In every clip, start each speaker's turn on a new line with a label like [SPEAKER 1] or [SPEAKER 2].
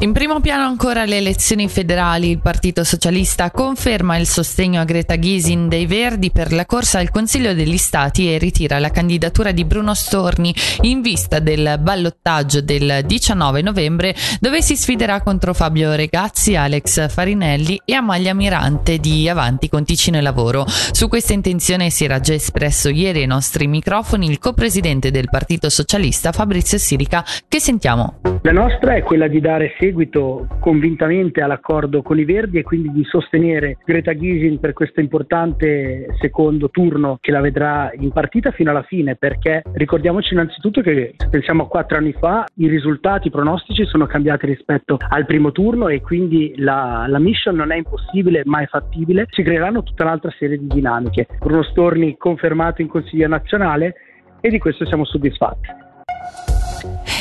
[SPEAKER 1] In primo piano ancora le elezioni federali. Il Partito Socialista conferma il sostegno a Greta Ghisin dei Verdi per la corsa al Consiglio degli Stati e ritira la candidatura di Bruno Storni in vista del ballottaggio del 19 novembre dove si sfiderà contro Fabio Regazzi, Alex Farinelli e Amalia Mirante di Avanti con Ticino e Lavoro. Su questa intenzione si era già espresso ieri ai nostri microfoni il co-presidente del Partito Socialista Fabrizio Sirica che sentiamo.
[SPEAKER 2] La nostra è quella di dare seguito convintamente all'accordo con i Verdi e quindi di sostenere Greta Gysin per questo importante secondo turno che la vedrà in partita fino alla fine, perché ricordiamoci innanzitutto che se pensiamo a quattro anni fa i risultati pronostici sono cambiati rispetto al primo turno e quindi la, la mission non è impossibile ma è fattibile, si creeranno tutta un'altra serie di dinamiche. Bruno Storni confermato in Consiglio nazionale e di questo siamo soddisfatti.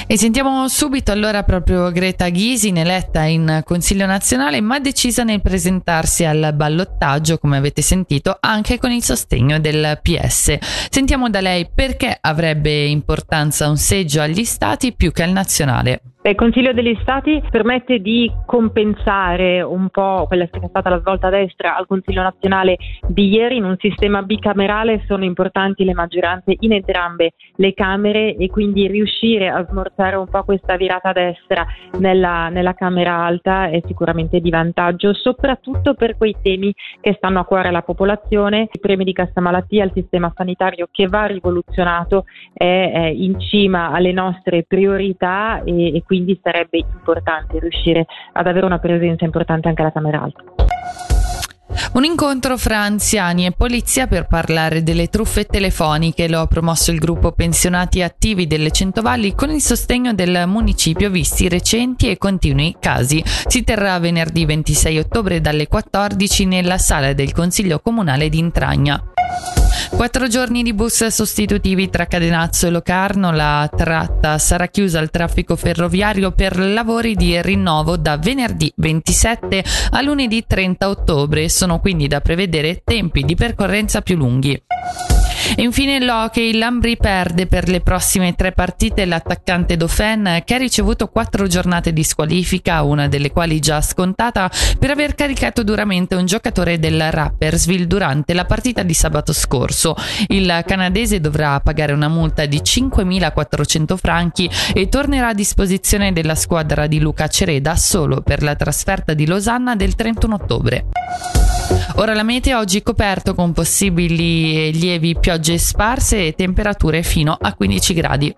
[SPEAKER 1] E sentiamo subito allora proprio Greta Ghisin, eletta in Consiglio nazionale, ma decisa nel presentarsi al ballottaggio, come avete sentito, anche con il sostegno del PS. Sentiamo da lei perché avrebbe importanza un seggio agli stati più che al nazionale.
[SPEAKER 3] Il Consiglio degli Stati permette di compensare un po' quella che è stata la svolta a destra al Consiglio nazionale di ieri. In un sistema bicamerale sono importanti le maggioranze in entrambe le Camere e quindi riuscire a smorzare un po' questa virata a destra nella, nella Camera alta è sicuramente di vantaggio, soprattutto per quei temi che stanno a cuore alla popolazione. I premi di cassa malattia, il sistema sanitario che va rivoluzionato è, è in cima alle nostre priorità e, e quindi sarebbe importante riuscire ad avere una presenza importante anche alla Camera Alta.
[SPEAKER 1] Un incontro fra anziani e polizia per parlare delle truffe telefoniche lo ha promosso il gruppo Pensionati Attivi delle Centovalli con il sostegno del municipio visti recenti e continui casi. Si terrà venerdì 26 ottobre dalle 14 nella sala del Consiglio Comunale di Intragna. Quattro giorni di bus sostitutivi tra Cadenazzo e Locarno. La tratta sarà chiusa al traffico ferroviario per lavori di rinnovo da venerdì 27 a lunedì 30 ottobre. Sono quindi da prevedere tempi di percorrenza più lunghi. E infine l'hockey, l'Ambri perde per le prossime tre partite l'attaccante Dauphin che ha ricevuto quattro giornate di squalifica, una delle quali già scontata, per aver caricato duramente un giocatore del Rappersville durante la partita di sabato scorso. Il canadese dovrà pagare una multa di 5.400 franchi e tornerà a disposizione della squadra di Luca Cereda solo per la trasferta di Losanna del 31 ottobre. Ora la mete oggi coperto con possibili lievi piogge sparse e temperature fino a 15 gradi.